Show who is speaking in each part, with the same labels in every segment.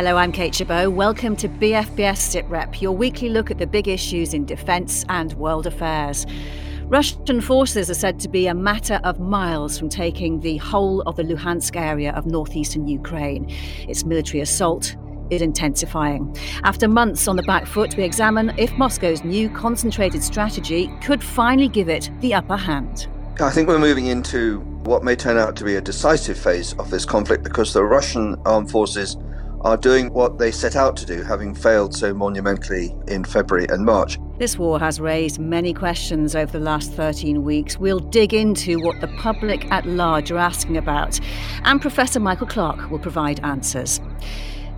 Speaker 1: Hello, I'm Kate Chabot. Welcome to BFBS SITREP, your weekly look at the big issues in defence and world affairs. Russian forces are said to be a matter of miles from taking the whole of the Luhansk area of northeastern Ukraine. Its military assault is intensifying. After months on the back foot, we examine if Moscow's new concentrated strategy could finally give it the upper hand.
Speaker 2: I think we're moving into what may turn out to be a decisive phase of this conflict because the Russian armed forces are doing what they set out to do, having failed so monumentally in February and March.
Speaker 1: This war has raised many questions over the last 13 weeks. We'll dig into what the public at large are asking about, and Professor Michael Clarke will provide answers.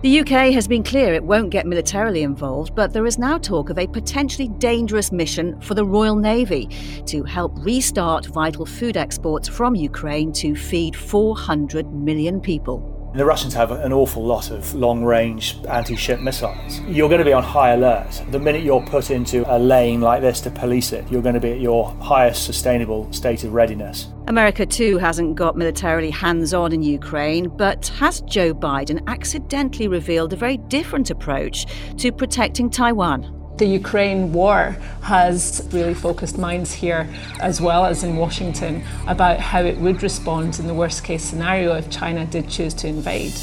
Speaker 1: The UK has been clear it won't get militarily involved, but there is now talk of a potentially dangerous mission for the Royal Navy to help restart vital food exports from Ukraine to feed 400 million people.
Speaker 3: The Russians have an awful lot of long range anti ship missiles. You're going to be on high alert. The minute you're put into a lane like this to police it, you're going to be at your highest sustainable state of readiness.
Speaker 1: America, too, hasn't got militarily hands on in Ukraine, but has Joe Biden accidentally revealed a very different approach to protecting Taiwan?
Speaker 4: The Ukraine war has really focused minds here, as well as in Washington, about how it would respond in the worst case scenario if China did choose to invade.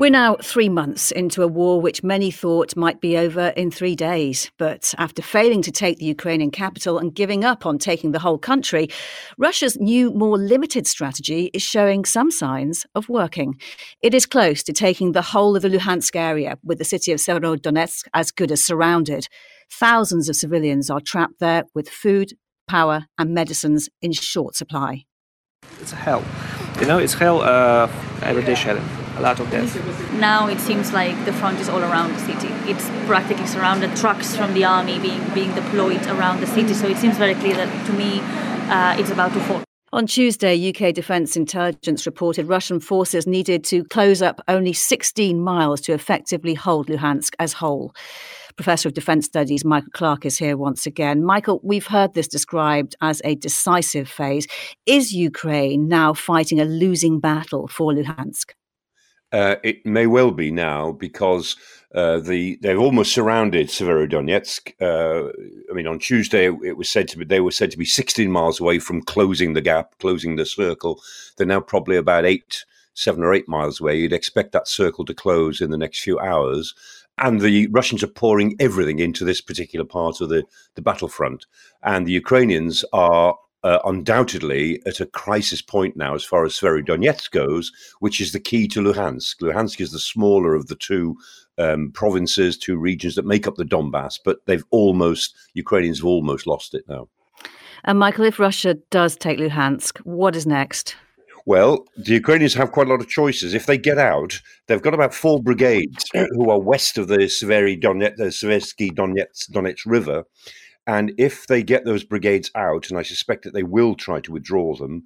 Speaker 1: We're now three months into a war which many thought might be over in three days. But after failing to take the Ukrainian capital and giving up on taking the whole country, Russia's new, more limited strategy is showing some signs of working. It is close to taking the whole of the Luhansk area, with the city of Severodonetsk as good as surrounded. Thousands of civilians are trapped there with food, power, and medicines in short supply.
Speaker 5: It's hell. You know, it's hell uh, every day shelling a lot of death.
Speaker 6: Now it seems like the front is all around the city. It's practically surrounded. Trucks from the army being being deployed around the city. So it seems very clear that to me, uh, it's about to fall.
Speaker 1: On Tuesday, UK Defence Intelligence reported Russian forces needed to close up only 16 miles to effectively hold Luhansk as whole. Professor of Defence Studies Michael Clarke is here once again. Michael, we've heard this described as a decisive phase. Is Ukraine now fighting a losing battle for Luhansk?
Speaker 7: Uh, it may well be now because uh, the they've almost surrounded Severodonetsk. Uh, I mean, on Tuesday it was said to be they were said to be 16 miles away from closing the gap, closing the circle. They're now probably about eight, seven or eight miles away. You'd expect that circle to close in the next few hours. And the Russians are pouring everything into this particular part of the, the battlefront. And the Ukrainians are uh, undoubtedly at a crisis point now as far as Severodonetsk goes, which is the key to Luhansk. Luhansk is the smaller of the two um, provinces, two regions that make up the Donbass, but they've almost, Ukrainians have almost lost it now.
Speaker 1: And Michael, if Russia does take Luhansk, what is next?
Speaker 7: Well, the Ukrainians have quite a lot of choices. If they get out, they've got about four brigades who are west of the Severy Donetsk, the Seversky Donetsk, Donetsk River, and if they get those brigades out, and I suspect that they will try to withdraw them,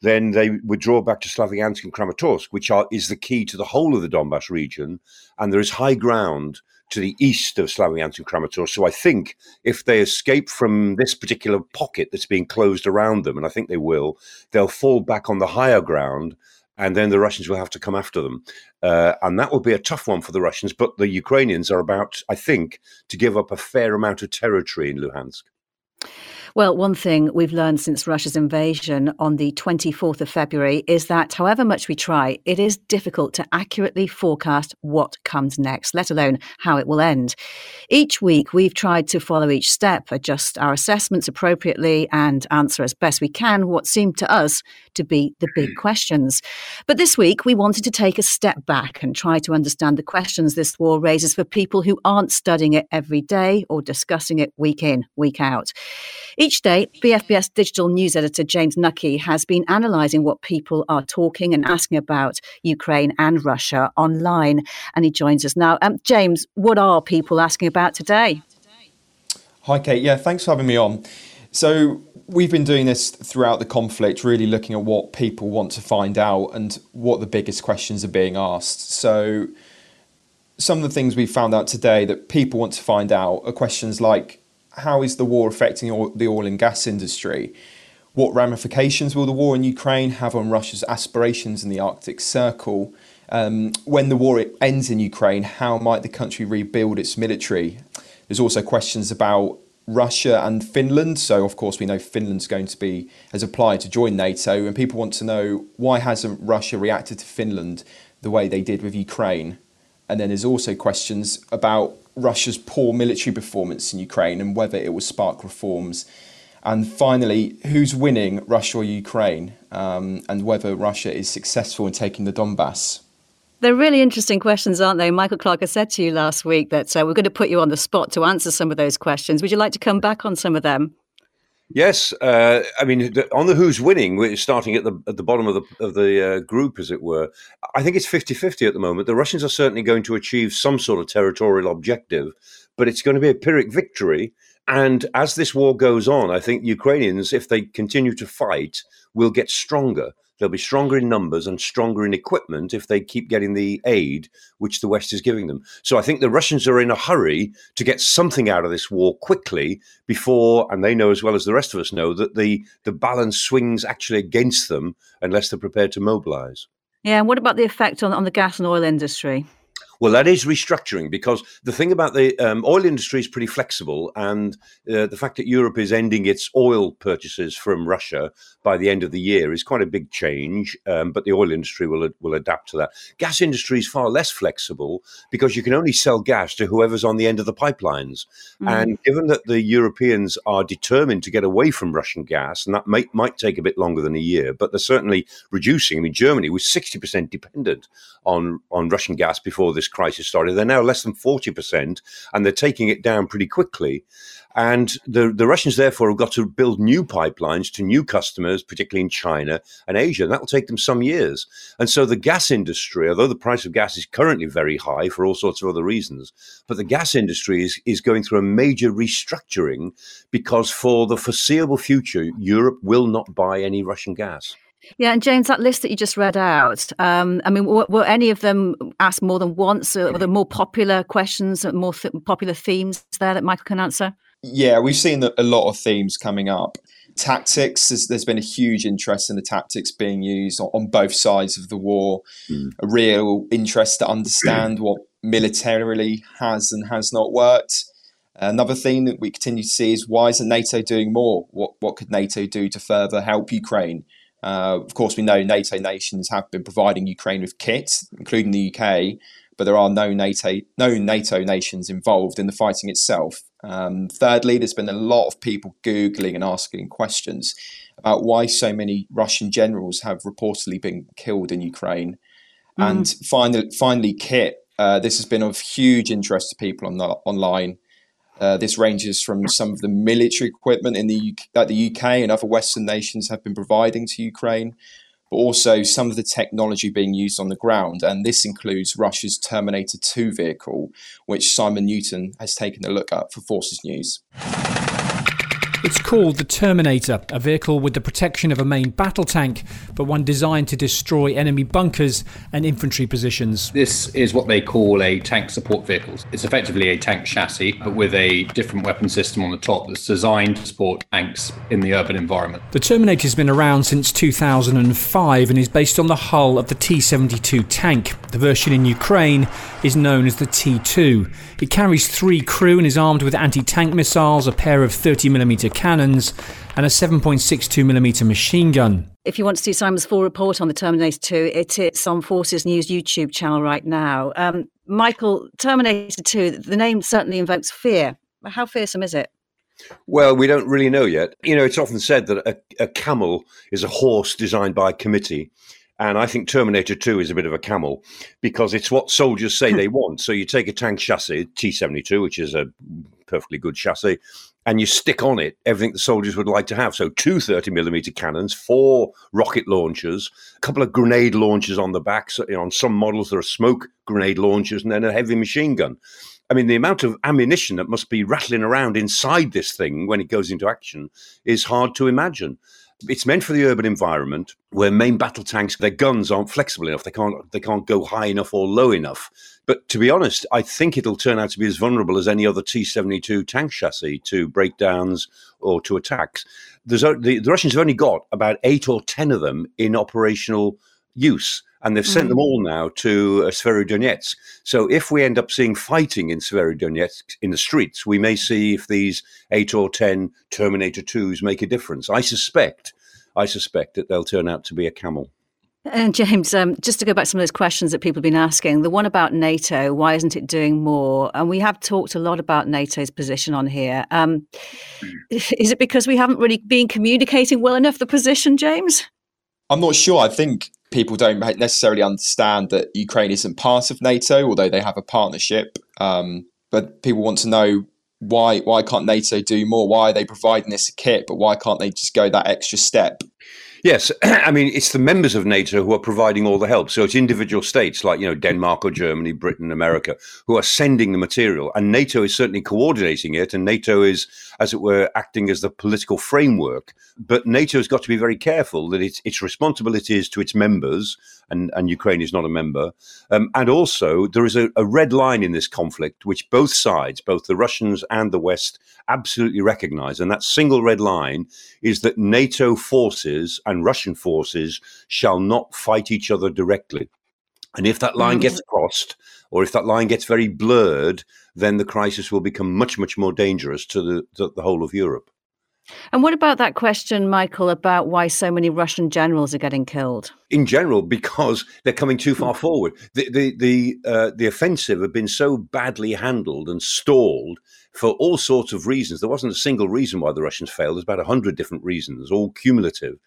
Speaker 7: then they withdraw back to Slavyansk and Kramatorsk, which are, is the key to the whole of the Donbass region. And there is high ground to the east of Slavyansk and Kramatorsk. So I think if they escape from this particular pocket that's being closed around them, and I think they will, they'll fall back on the higher ground and then the Russians will have to come after them. Uh, and that will be a tough one for the Russians. But the Ukrainians are about, I think, to give up a fair amount of territory in Luhansk.
Speaker 1: Well, one thing we've learned since Russia's invasion on the 24th of February is that however much we try, it is difficult to accurately forecast what comes next, let alone how it will end. Each week, we've tried to follow each step, adjust our assessments appropriately, and answer as best we can what seemed to us to be the big hmm. questions. But this week, we wanted to take a step back and try to understand the questions this war raises for people who aren't studying it every day or discussing it week in, week out. Each day, BFBS digital news editor James Nucky has been analysing what people are talking and asking about Ukraine and Russia online. And he joins us now. Um, James, what are people asking about today?
Speaker 8: Hi, Kate. Yeah, thanks for having me on. So, we've been doing this throughout the conflict, really looking at what people want to find out and what the biggest questions are being asked. So, some of the things we found out today that people want to find out are questions like how is the war affecting the oil and gas industry? What ramifications will the war in Ukraine have on Russia's aspirations in the Arctic Circle? Um, when the war ends in Ukraine, how might the country rebuild its military? There's also questions about Russia and Finland. So, of course, we know Finland's going to be has applied to join NATO, and people want to know why hasn't Russia reacted to Finland the way they did with Ukraine? And then there's also questions about Russia's poor military performance in Ukraine and whether it will spark reforms. And finally, who's winning, Russia or Ukraine, um, and whether Russia is successful in taking the Donbass?
Speaker 1: They're really interesting questions, aren't they? Michael Clarke, I said to you last week that uh, we're going to put you on the spot to answer some of those questions. Would you like to come back on some of them?
Speaker 7: Yes, uh, I mean on the who's winning, we're starting at the at the bottom of the of the uh, group, as it were. I think it's 50-50 at the moment. The Russians are certainly going to achieve some sort of territorial objective, but it's going to be a Pyrrhic victory. And as this war goes on, I think Ukrainians, if they continue to fight, will get stronger. They'll be stronger in numbers and stronger in equipment if they keep getting the aid which the West is giving them. So I think the Russians are in a hurry to get something out of this war quickly before, and they know as well as the rest of us know, that the, the balance swings actually against them unless they're prepared to mobilize.
Speaker 1: Yeah, and what about the effect on, on the gas and oil industry?
Speaker 7: Well, that is restructuring because the thing about the um, oil industry is pretty flexible, and uh, the fact that Europe is ending its oil purchases from Russia by the end of the year is quite a big change. Um, but the oil industry will will adapt to that. Gas industry is far less flexible because you can only sell gas to whoever's on the end of the pipelines. Mm. And given that the Europeans are determined to get away from Russian gas, and that might might take a bit longer than a year, but they're certainly reducing. I mean, Germany was sixty percent dependent on on Russian gas before this this crisis started. They're now less than 40%, and they're taking it down pretty quickly. And the, the Russians, therefore, have got to build new pipelines to new customers, particularly in China and Asia. And that will take them some years. And so the gas industry, although the price of gas is currently very high for all sorts of other reasons, but the gas industry is, is going through a major restructuring because for the foreseeable future, Europe will not buy any Russian gas.
Speaker 1: Yeah, and James, that list that you just read out, um, I mean, were, were, any of them asked more than once? Or were there more popular questions, and more th- popular themes there that Michael can answer?
Speaker 8: Yeah, we've seen a lot of themes coming up. Tactics, there's, there's been a huge interest in the tactics being used on, on both sides of the war, mm. a real interest to understand what militarily has and has not worked. Another theme that we continue to see is why isn't NATO doing more? What what could NATO do to further help Ukraine? Uh, of course, we know NATO nations have been providing Ukraine with kit, including the UK, but there are no NATO, no NATO nations involved in the fighting itself. Um, thirdly, there's been a lot of people Googling and asking questions about why so many Russian generals have reportedly been killed in Ukraine. Mm. And finally, finally, kit. Uh, this has been of huge interest to people on the, online. Uh, this ranges from some of the military equipment in the UK, that the UK and other Western nations have been providing to Ukraine, but also some of the technology being used on the ground. And this includes Russia's Terminator 2 vehicle, which Simon Newton has taken a look at for Forces News.
Speaker 9: It's called the Terminator, a vehicle with the protection of a main battle tank, but one designed to destroy enemy bunkers and infantry positions.
Speaker 10: This is what they call a tank support vehicle. It's effectively a tank chassis, but with a different weapon system on the top that's designed to support tanks in the urban environment.
Speaker 9: The Terminator's been around since 2005 and is based on the hull of the T 72 tank. The version in Ukraine is known as the T 2. It carries three crew and is armed with anti tank missiles, a pair of 30mm cannons, and a 7.62mm machine gun.
Speaker 1: If you want to see Simon's full report on the Terminator 2, it is on Forces News YouTube channel right now. Um, Michael, Terminator 2, the name certainly invokes fear. How fearsome is it?
Speaker 7: Well, we don't really know yet. You know, it's often said that a, a camel is a horse designed by a committee. And I think Terminator 2 is a bit of a camel because it's what soldiers say they want. So you take a tank chassis, T 72, which is a perfectly good chassis, and you stick on it everything the soldiers would like to have. So two 30 millimeter cannons, four rocket launchers, a couple of grenade launchers on the back. So, you know, on some models, there are smoke grenade launchers and then a heavy machine gun. I mean, the amount of ammunition that must be rattling around inside this thing when it goes into action is hard to imagine. It's meant for the urban environment where main battle tanks, their guns aren't flexible enough. They can't they can't go high enough or low enough. But to be honest, I think it'll turn out to be as vulnerable as any other T seventy two tank chassis to breakdowns or to attacks. there's the, the Russians have only got about eight or ten of them in operational use and they've sent mm. them all now to uh, Severodonetsk. So if we end up seeing fighting in Severodonetsk in the streets, we may see if these eight or ten Terminator twos make a difference. I suspect, I suspect that they'll turn out to be a camel.
Speaker 1: And James, um, just to go back to some of those questions that people have been asking, the one about NATO, why isn't it doing more? And we have talked a lot about NATO's position on here. Um, is it because we haven't really been communicating well enough the position, James?
Speaker 8: I'm not sure. I think people don't necessarily understand that Ukraine isn't part of NATO, although they have a partnership. Um, but people want to know why why can't NATO do more? Why are they providing this kit, but why can't they just go that extra step?
Speaker 7: Yes, I mean it's the members of NATO who are providing all the help. So it's individual states like you know Denmark or Germany, Britain, America who are sending the material, and NATO is certainly coordinating it, and NATO is, as it were, acting as the political framework. But NATO has got to be very careful that its its responsibility is to its members, and and Ukraine is not a member, um, and also there is a, a red line in this conflict which both sides, both the Russians and the West, absolutely recognise, and that single red line is that NATO forces and Russian forces shall not fight each other directly. And if that line gets mm. crossed, or if that line gets very blurred, then the crisis will become much, much more dangerous to the, to the whole of Europe.
Speaker 1: And what about that question, Michael, about why so many Russian generals are getting killed?
Speaker 7: In general, because they're coming too far forward. The the the, uh, the offensive had been so badly handled and stalled for all sorts of reasons. There wasn't a single reason why the Russians failed. There's about a hundred different reasons, all cumulative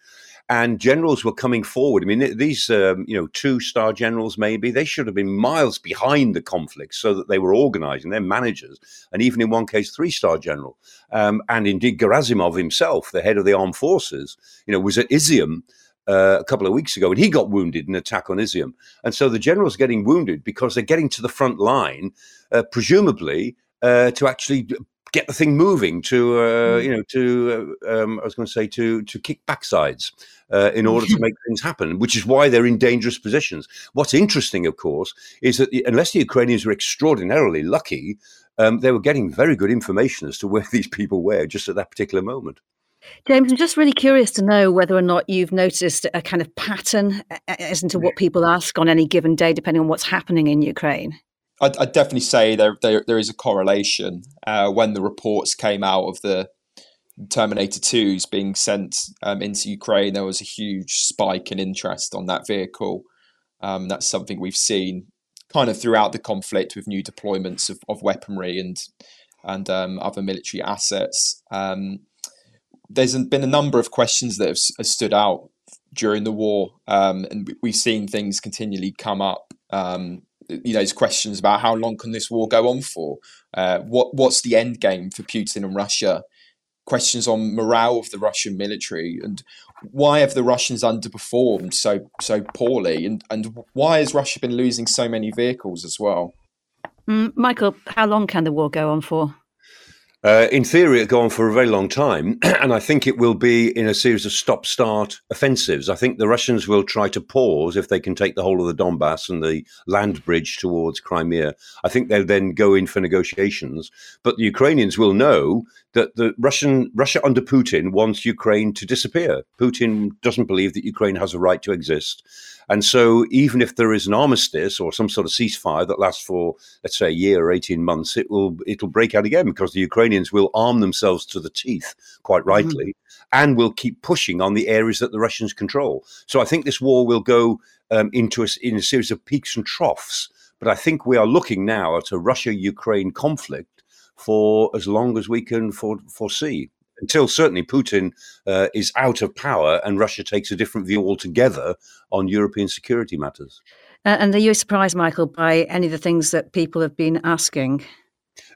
Speaker 7: and generals were coming forward. I mean, these um, you know two star generals maybe they should have been miles behind the conflict so that they were organising their managers, and even in one case three star general, um, and indeed Gerasimov himself, the head of the armed forces, you know, was at Izium. Uh, a couple of weeks ago, and he got wounded in an attack on Izium. And so the general's getting wounded because they're getting to the front line, uh, presumably uh, to actually get the thing moving to uh, hmm. you know to uh, um, I was going to say to to kick backsides uh, in order to make things happen, which is why they're in dangerous positions. What's interesting, of course, is that the, unless the Ukrainians were extraordinarily lucky, um, they were getting very good information as to where these people were just at that particular moment.
Speaker 1: James, I'm just really curious to know whether or not you've noticed a kind of pattern as into what people ask on any given day, depending on what's happening in Ukraine.
Speaker 8: I'd, I'd definitely say there, there, there is a correlation. Uh, when the reports came out of the Terminator 2s being sent um, into Ukraine, there was a huge spike in interest on that vehicle. Um, that's something we've seen kind of throughout the conflict with new deployments of, of weaponry and and um, other military assets. Um, there's been a number of questions that have, have stood out during the war, um, and we've seen things continually come up um, you know, questions about how long can this war go on for? Uh, what what's the end game for Putin and Russia? Questions on morale of the Russian military and why have the Russians underperformed so so poorly and and why has Russia been losing so many vehicles as well?
Speaker 1: Mm, Michael, how long can the war go on for?
Speaker 7: Uh, in theory, it'll go on for a very long time, and I think it will be in a series of stop-start offensives. I think the Russians will try to pause if they can take the whole of the Donbass and the land bridge towards Crimea. I think they'll then go in for negotiations, but the Ukrainians will know that the Russian Russia under Putin wants Ukraine to disappear. Putin doesn't believe that Ukraine has a right to exist, and so, even if there is an armistice or some sort of ceasefire that lasts for, let's say, a year or eighteen months, it will it'll break out again because the Ukrainians will arm themselves to the teeth, quite mm-hmm. rightly, mm-hmm. and will keep pushing on the areas that the Russians control. So, I think this war will go um, into a, in a series of peaks and troughs. But I think we are looking now at a Russia-Ukraine conflict for as long as we can for, foresee until certainly Putin uh, is out of power and Russia takes a different view altogether on European security matters.
Speaker 1: Uh, and are you surprised, Michael, by any of the things that people have been asking?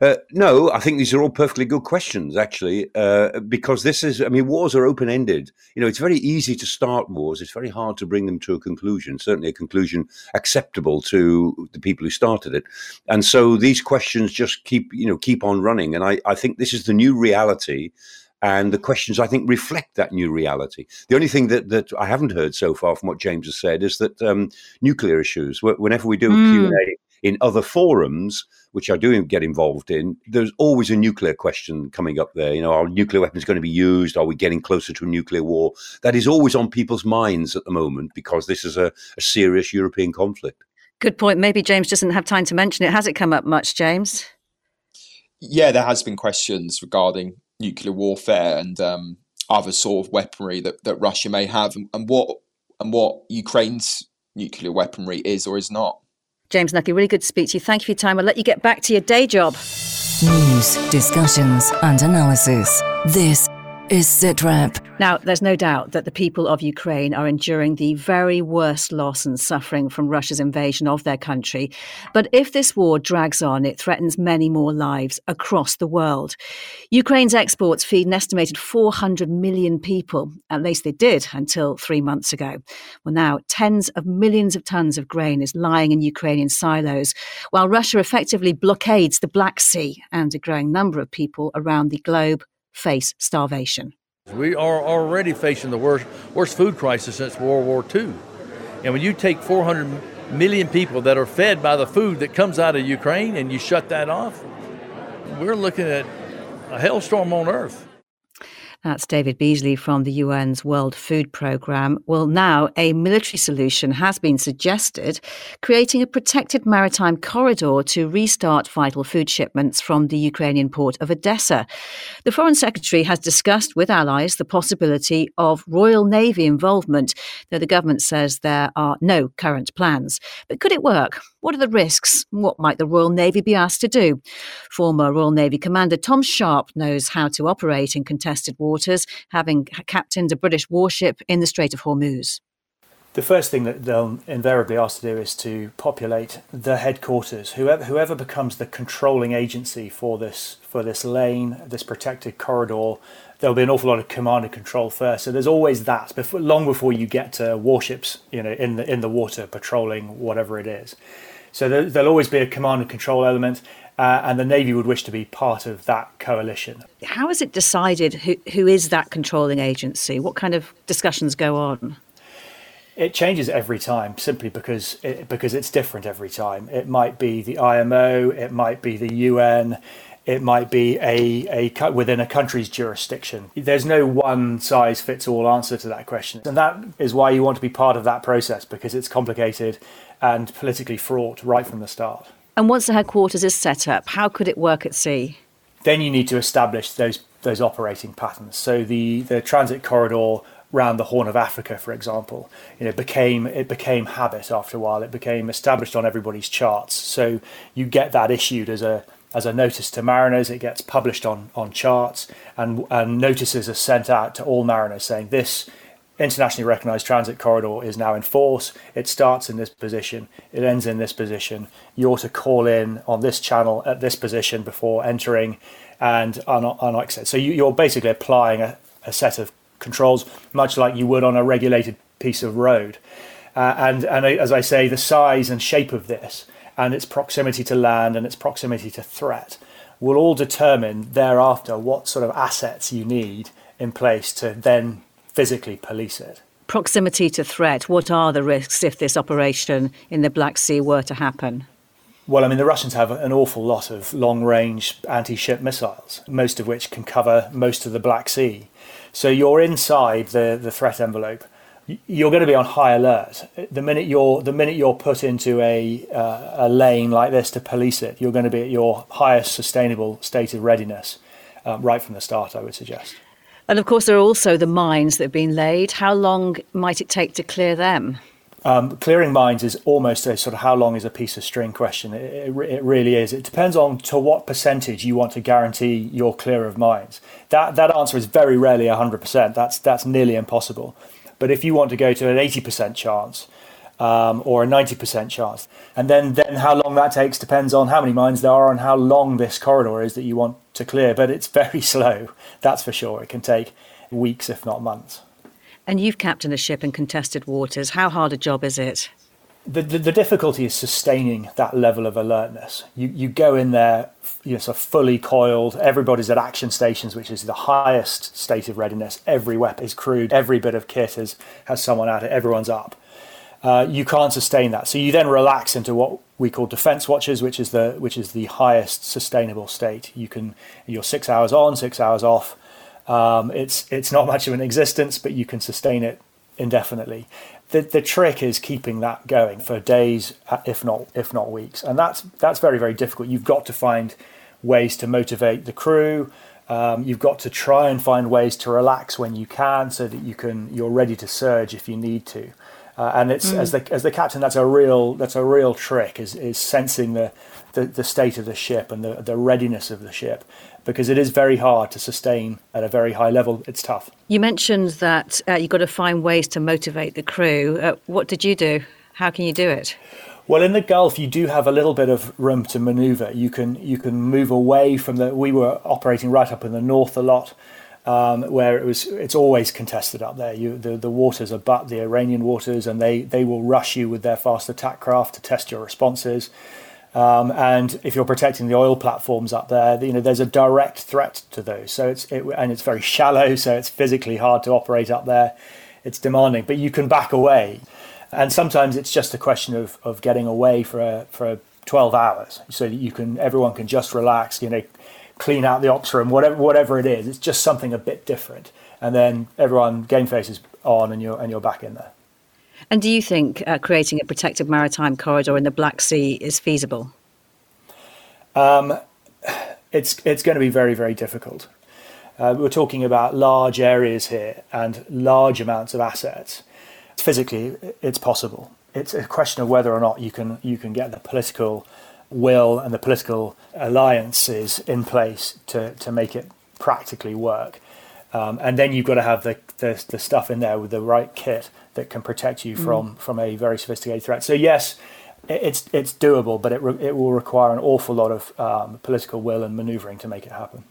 Speaker 7: Uh, no, I think these are all perfectly good questions, actually, uh, because this is, I mean, wars are open ended. You know, it's very easy to start wars, it's very hard to bring them to a conclusion, certainly a conclusion acceptable to the people who started it. And so these questions just keep, you know, keep on running. And I, I think this is the new reality and the questions I think reflect that new reality. The only thing that, that I haven't heard so far from what James has said is that um, nuclear issues. Whenever we do a mm. Q&A in other forums, which I do get involved in, there's always a nuclear question coming up there. You know, are nuclear weapons going to be used? Are we getting closer to a nuclear war? That is always on people's minds at the moment because this is a, a serious European conflict.
Speaker 1: Good point. Maybe James doesn't have time to mention it. Has it come up much, James?
Speaker 8: Yeah, there has been questions regarding nuclear warfare and um, other sort of weaponry that, that Russia may have, and, and what and what Ukraine's nuclear weaponry is or is not.
Speaker 1: James Nucky, really good to speak to you. Thank you for your time. I'll let you get back to your day job.
Speaker 11: News, discussions, and analysis. This is SITREP.
Speaker 1: Now, there's no doubt that the people of Ukraine are enduring the very worst loss and suffering from Russia's invasion of their country. But if this war drags on, it threatens many more lives across the world. Ukraine's exports feed an estimated 400 million people. At least they did until three months ago. Well, now, tens of millions of tons of grain is lying in Ukrainian silos, while Russia effectively blockades the Black Sea, and a growing number of people around the globe face starvation.
Speaker 12: We are already facing the worst, worst food crisis since World War II. And when you take 400 million people that are fed by the food that comes out of Ukraine and you shut that off, we're looking at a hellstorm on earth.
Speaker 1: That's David Beasley from the UN's World Food Programme. Well, now a military solution has been suggested, creating a protected maritime corridor to restart vital food shipments from the Ukrainian port of Odessa. The Foreign Secretary has discussed with allies the possibility of Royal Navy involvement, though the government says there are no current plans. But could it work? What are the risks? What might the Royal Navy be asked to do? Former Royal Navy Commander Tom Sharpe knows how to operate in contested waters, having captained a British warship in the Strait of Hormuz.
Speaker 3: The first thing that they'll invariably ask to do is to populate the headquarters. Whoever, whoever becomes the controlling agency for this for this lane, this protected corridor, there'll be an awful lot of command and control first. So there's always that before, long before you get to warships, you know, in the in the water patrolling whatever it is. So there, will always be a command and control element, uh, and the Navy would wish to be part of that coalition.
Speaker 1: How is it decided who, who is that controlling agency? What kind of discussions go on?
Speaker 3: It changes every time, simply because it, because it's different every time. It might be the IMO, it might be the UN, it might be a, a within a country's jurisdiction. There's no one size fits all answer to that question. And that is why you want to be part of that process because it's complicated and politically fraught right from the start.
Speaker 1: And once the headquarters is set up, how could it work at sea?
Speaker 3: Then you need to establish those those operating patterns. So the, the transit corridor around the Horn of Africa, for example, you know, became it became habit after a while. It became established on everybody's charts. So you get that issued as a as a notice to mariners. It gets published on, on charts, and, and notices are sent out to all mariners saying this internationally recognized transit corridor is now in force. It starts in this position, it ends in this position. You ought to call in on this channel at this position before entering and on, exit. So you, are basically applying a, a, set of controls, much like you would on a regulated piece of road. Uh, and, and as I say, the size and shape of this and its proximity to land and its proximity to threat will all determine thereafter what sort of assets you need in place to then physically police it.
Speaker 1: Proximity to threat, what are the risks if this operation in the Black Sea were to happen?
Speaker 3: Well, I mean, the Russians have an awful lot of long range anti ship missiles, most of which can cover most of the Black Sea. So you're inside the, the threat envelope you're going to be on high alert. The minute you're the minute you're put into a uh, a lane like this to police it, you're going to be at your highest sustainable state of readiness um, right from the start. I would suggest.
Speaker 1: And of course, there are also the mines that have been laid. How long might it take to clear them?
Speaker 3: Um, clearing mines is almost a sort of how long is a piece of string question. It, it, it, really is. It depends on to what percentage you want to guarantee you're clear of mines. That that answer is very rarely 100%. That's that's nearly impossible. But if you want to go to an 80% chance um, or a 90% chance, and then, then how long that takes depends on how many mines there are and how long this corridor is that you want to clear. But it's very slow, that's for sure. It can take weeks, if not months.
Speaker 1: And you've captained a ship in contested waters. How hard a job is it?
Speaker 3: The, the, the, difficulty is sustaining that level of alertness. You, you go in there, you know, sort of fully coiled. Everybody's at action stations, which is the highest state of readiness. Every weapon is crewed. Every bit of kit is, has someone at it. Everyone's up. uh, you can't sustain that. So you then relax into what we call defense watches, which is the which is the highest sustainable state. You can you're six hours on, six hours off. Um, it's it's not much of an existence, but you can sustain it indefinitely. The the trick is keeping that going for days, uh, if not if not weeks, and that's that's very very difficult. You've got to find ways to motivate the crew. Um, you've got to try and find ways to relax when you can, so that you can you're ready to surge if you need to. Uh, and it's mm. as the as the captain, that's a real that's a real trick is is sensing the, the, the state of the ship and the, the readiness of the ship because it is very hard to sustain at a very high level. It's tough.
Speaker 1: You mentioned that uh, you've got to find ways to motivate the crew. Uh, what did you do? How can you do it?
Speaker 3: Well, in the Gulf, you do have a little bit of room to manoeuvre. You can you can move away from the. We were operating right up in the north a lot, um, where it was it's always contested up there. You, the the waters are but the Iranian waters, and they they will rush you with their fast attack craft to test your responses. Um, and if you're protecting the oil platforms up there, you know there's a direct threat to those. So it's it, and it's very shallow, so it's physically hard to operate up there. It's demanding, but you can back away, and sometimes it's just a question of, of getting away for a, for a 12 hours, so that you can everyone can just relax. You know, clean out the ops room, whatever whatever it is. It's just something a bit different, and then everyone game faces on, and you're and you're back in there.
Speaker 1: And do you think uh, creating a protected maritime corridor in the Black Sea is feasible?
Speaker 3: Um, it's it's going to be very very difficult. Uh, we're talking about large areas here and large amounts of assets. Physically, it's possible. It's a question of whether or not you can you can get the political will and the political alliances in place to, to make it practically work. Um, and then you've got to have the, the, the stuff in there with the right kit that can protect you from mm. from a very sophisticated threat. So yes, it's it's doable, but it re- it will require an awful lot of um, political will and manoeuvring to make it happen.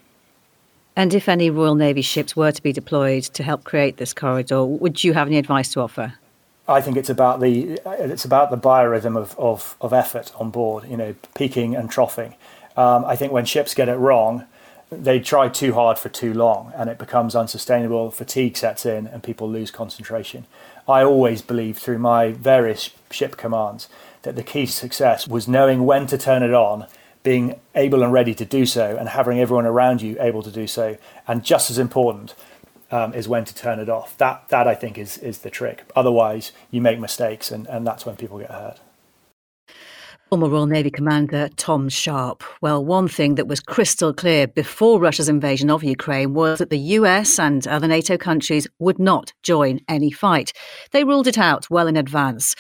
Speaker 1: And if any Royal Navy ships were to be deployed to help create this corridor, would you have any advice to offer?
Speaker 3: I think it's about the it's about the biorhythm of, of, of effort on board. You know, peaking and troughing. Um, I think when ships get it wrong, they try too hard for too long, and it becomes unsustainable. Fatigue sets in, and people lose concentration. I always believed through my various ship commands that the key to success was knowing when to turn it on, being able and ready to do so, and having everyone around you able to do so. And just as important, um, is when to turn it off. That that I think is is the trick. Otherwise, you make mistakes, and, and that's when people get hurt.
Speaker 1: Former Royal Navy Commander Tom Sharpe. Well, one thing that was crystal clear before Russia's invasion of Ukraine was that the US and other NATO countries would not join any fight. They ruled it out well in advance.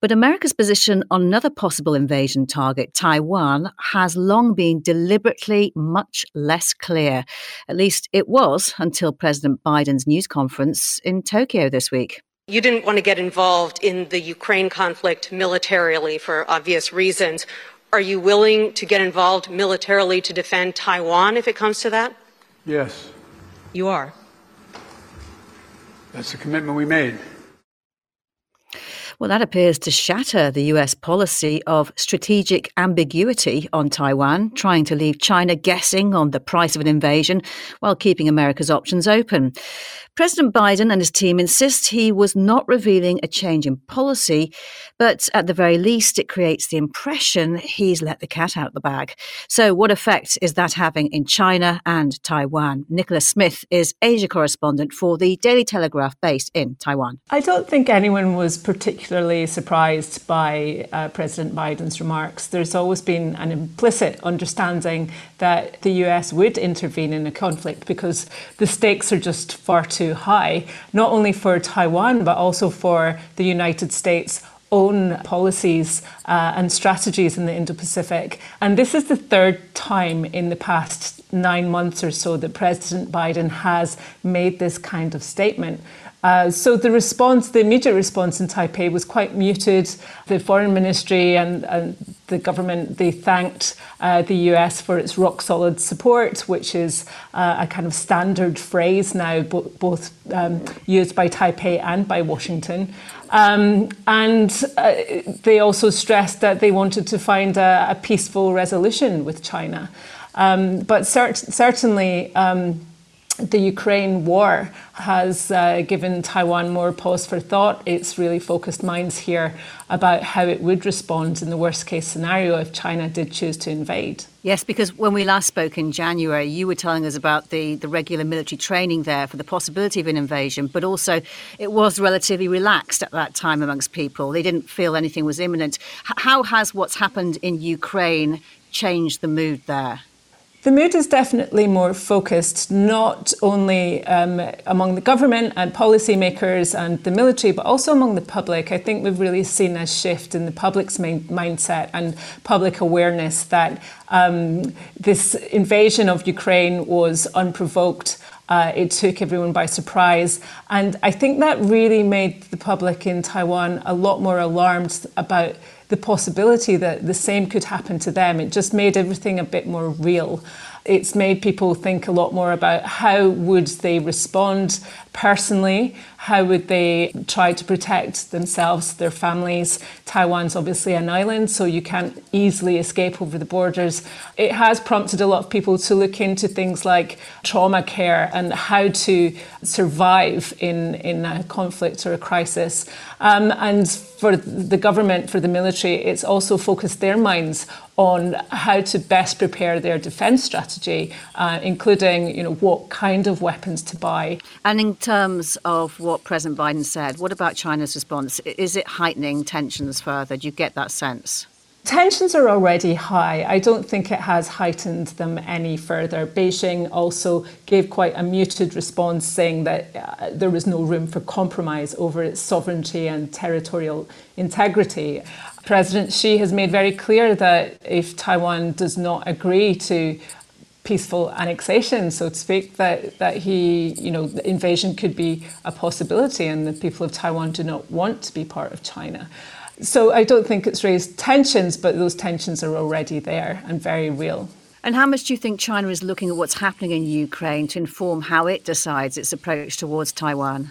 Speaker 1: But America's position on another possible invasion target, Taiwan, has long been deliberately much less clear. At least it was until President Biden's news conference in Tokyo this week.
Speaker 13: You didn't want to get involved in the Ukraine conflict militarily for obvious reasons. Are you willing to get involved militarily to defend Taiwan if it comes to that?
Speaker 14: Yes.
Speaker 13: You are?
Speaker 14: That's the commitment we made.
Speaker 1: Well, that appears to shatter the US policy of strategic ambiguity on Taiwan, trying to leave China guessing on the price of an invasion while keeping America's options open. President Biden and his team insist he was not revealing a change in policy, but at the very least, it creates the impression he's let the cat out of the bag. So, what effect is that having in China and Taiwan? Nicola Smith is Asia correspondent for the Daily Telegraph based in Taiwan.
Speaker 4: I don't think anyone was particularly surprised by uh, President Biden's remarks. There's always been an implicit understanding that the US would intervene in a conflict because the stakes are just far too high, not only for Taiwan, but also for the United States own policies uh, and strategies in the Indo Pacific. And this is the third time in the past nine months or so that President Biden has made this kind of statement. Uh, so the response, the immediate response in Taipei was quite muted. The foreign ministry and, and the government they thanked uh, the US for its rock solid support, which is uh, a kind of standard phrase now, bo- both um, used by Taipei and by Washington. Um, and uh, they also stressed that they wanted to find a, a peaceful resolution with China. Um, but cert- certainly. The Ukraine war has uh, given Taiwan more pause for thought. It's really focused minds here about how it would respond in the worst case scenario if China did choose to invade.
Speaker 1: Yes, because when we last spoke in January, you were telling us about the, the regular military training there for the possibility of an invasion, but also it was relatively relaxed at that time amongst people. They didn't feel anything was imminent. H- how has what's happened in Ukraine changed the mood there?
Speaker 4: The mood is definitely more focused, not only um, among the government and policymakers and the military, but also among the public. I think we've really seen a shift in the public's main mindset and public awareness that um, this invasion of Ukraine was unprovoked. Uh, it took everyone by surprise. And I think that really made the public in Taiwan a lot more alarmed about the possibility that the same could happen to them. It just made everything a bit more real. It's made people think a lot more about how would they respond personally, how would they try to protect themselves, their families. Taiwan's obviously an island, so you can't easily escape over the borders. It has prompted a lot of people to look into things like trauma care and how to survive in, in a conflict or a crisis. Um, and for the government, for the military, it's also focused their minds on how to best prepare their defence strategy, uh, including you know what kind of weapons to buy.
Speaker 1: And in terms of what President Biden said, what about China's response? Is it heightening tensions further? Do you get that sense?
Speaker 4: Tensions are already high. I don't think it has heightened them any further. Beijing also gave quite a muted response, saying that uh, there was no room for compromise over its sovereignty and territorial integrity. President Xi has made very clear that if Taiwan does not agree to peaceful annexation, so to speak, that, that he, you know, the invasion could be a possibility and the people of Taiwan do not want to be part of China. So I don't think it's raised tensions, but those tensions are already there and very real.
Speaker 1: And how much do you think China is looking at what's happening in Ukraine to inform how it decides its approach towards Taiwan?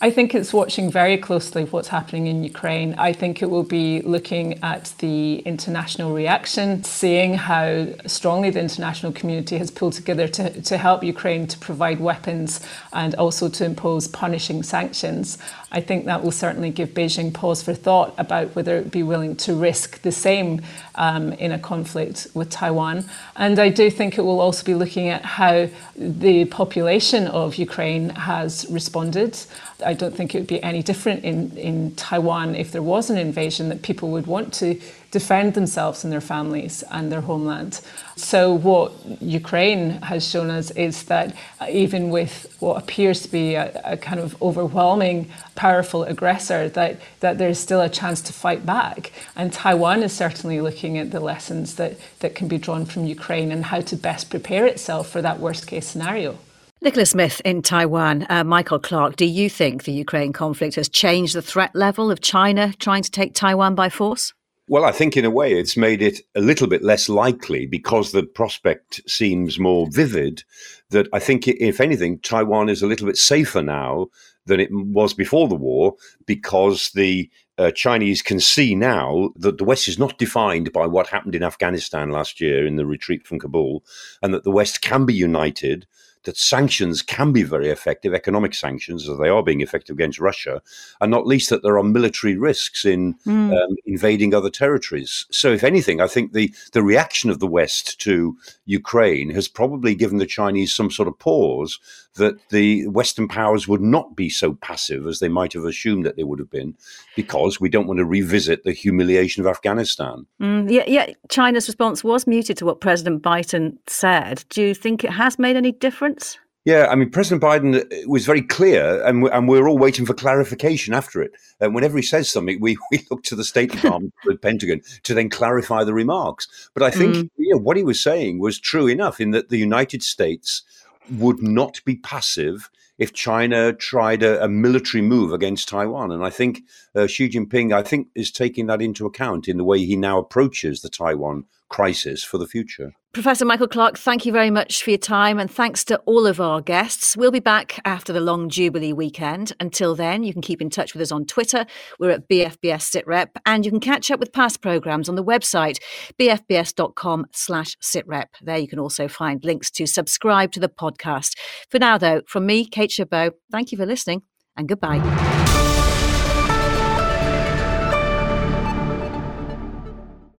Speaker 4: I think it's watching very closely what's happening in Ukraine. I think it will be looking at the international reaction, seeing how strongly the international community has pulled together to, to help Ukraine to provide weapons and also to impose punishing sanctions. I think that will certainly give Beijing pause for thought about whether it would be willing to risk the same um, in a conflict with Taiwan. And I do think it will also be looking at how the population of Ukraine has responded. I don't think it would be any different in, in Taiwan if there was an invasion, that people would want to defend themselves and their families and their homeland. So, what Ukraine has shown us is that even with what appears to be a, a, kind of overwhelming, powerful aggressor, that, that there's still a chance to fight back. And Taiwan is certainly looking at the lessons that, that can be drawn from Ukraine and how to best prepare itself for that worst case scenario.
Speaker 1: Nicola Smith in Taiwan. Uh, Michael Clarke, do you think the Ukraine conflict has changed the threat level of China trying to take Taiwan by force?
Speaker 7: Well, I think in a way it's made it a little bit less likely because the prospect seems more vivid. That I think, if anything, Taiwan is a little bit safer now than it was before the war because the uh, Chinese can see now that the West is not defined by what happened in Afghanistan last year in the retreat from Kabul, and that the West can be united that sanctions can be very effective, economic sanctions, as they are being effective against Russia, and not least that there are military risks in mm. um, invading other territories. So, if anything, I think the, the reaction of the West to Ukraine has probably given the Chinese some sort of pause that the Western powers would not be so passive as they might have assumed that they would have been, because we don't want to revisit the humiliation of Afghanistan.
Speaker 1: Mm, yeah, yeah, China's response was muted to what President Biden said. Do you think it has made any difference?
Speaker 7: Yeah, I mean, President Biden uh, was very clear, and we're, and we're all waiting for clarification after it. And whenever he says something, we, we look to the State Department, the Pentagon, to then clarify the remarks. But I think mm. you know, what he was saying was true enough in that the United States would not be passive if China tried a, a military move against Taiwan. And I think uh, Xi Jinping, I think, is taking that into account in the way he now approaches the Taiwan crisis for the future.
Speaker 1: Professor Michael Clarke, thank you very much for your time and thanks to all of our guests. We'll be back after the long Jubilee weekend. Until then, you can keep in touch with us on Twitter. We're at BFBS SitRep and you can catch up with past programmes on the website bfbs.com slash sitrep. There you can also find links to subscribe to the podcast. For now, though, from me, Kate Chabot, thank you for listening and goodbye.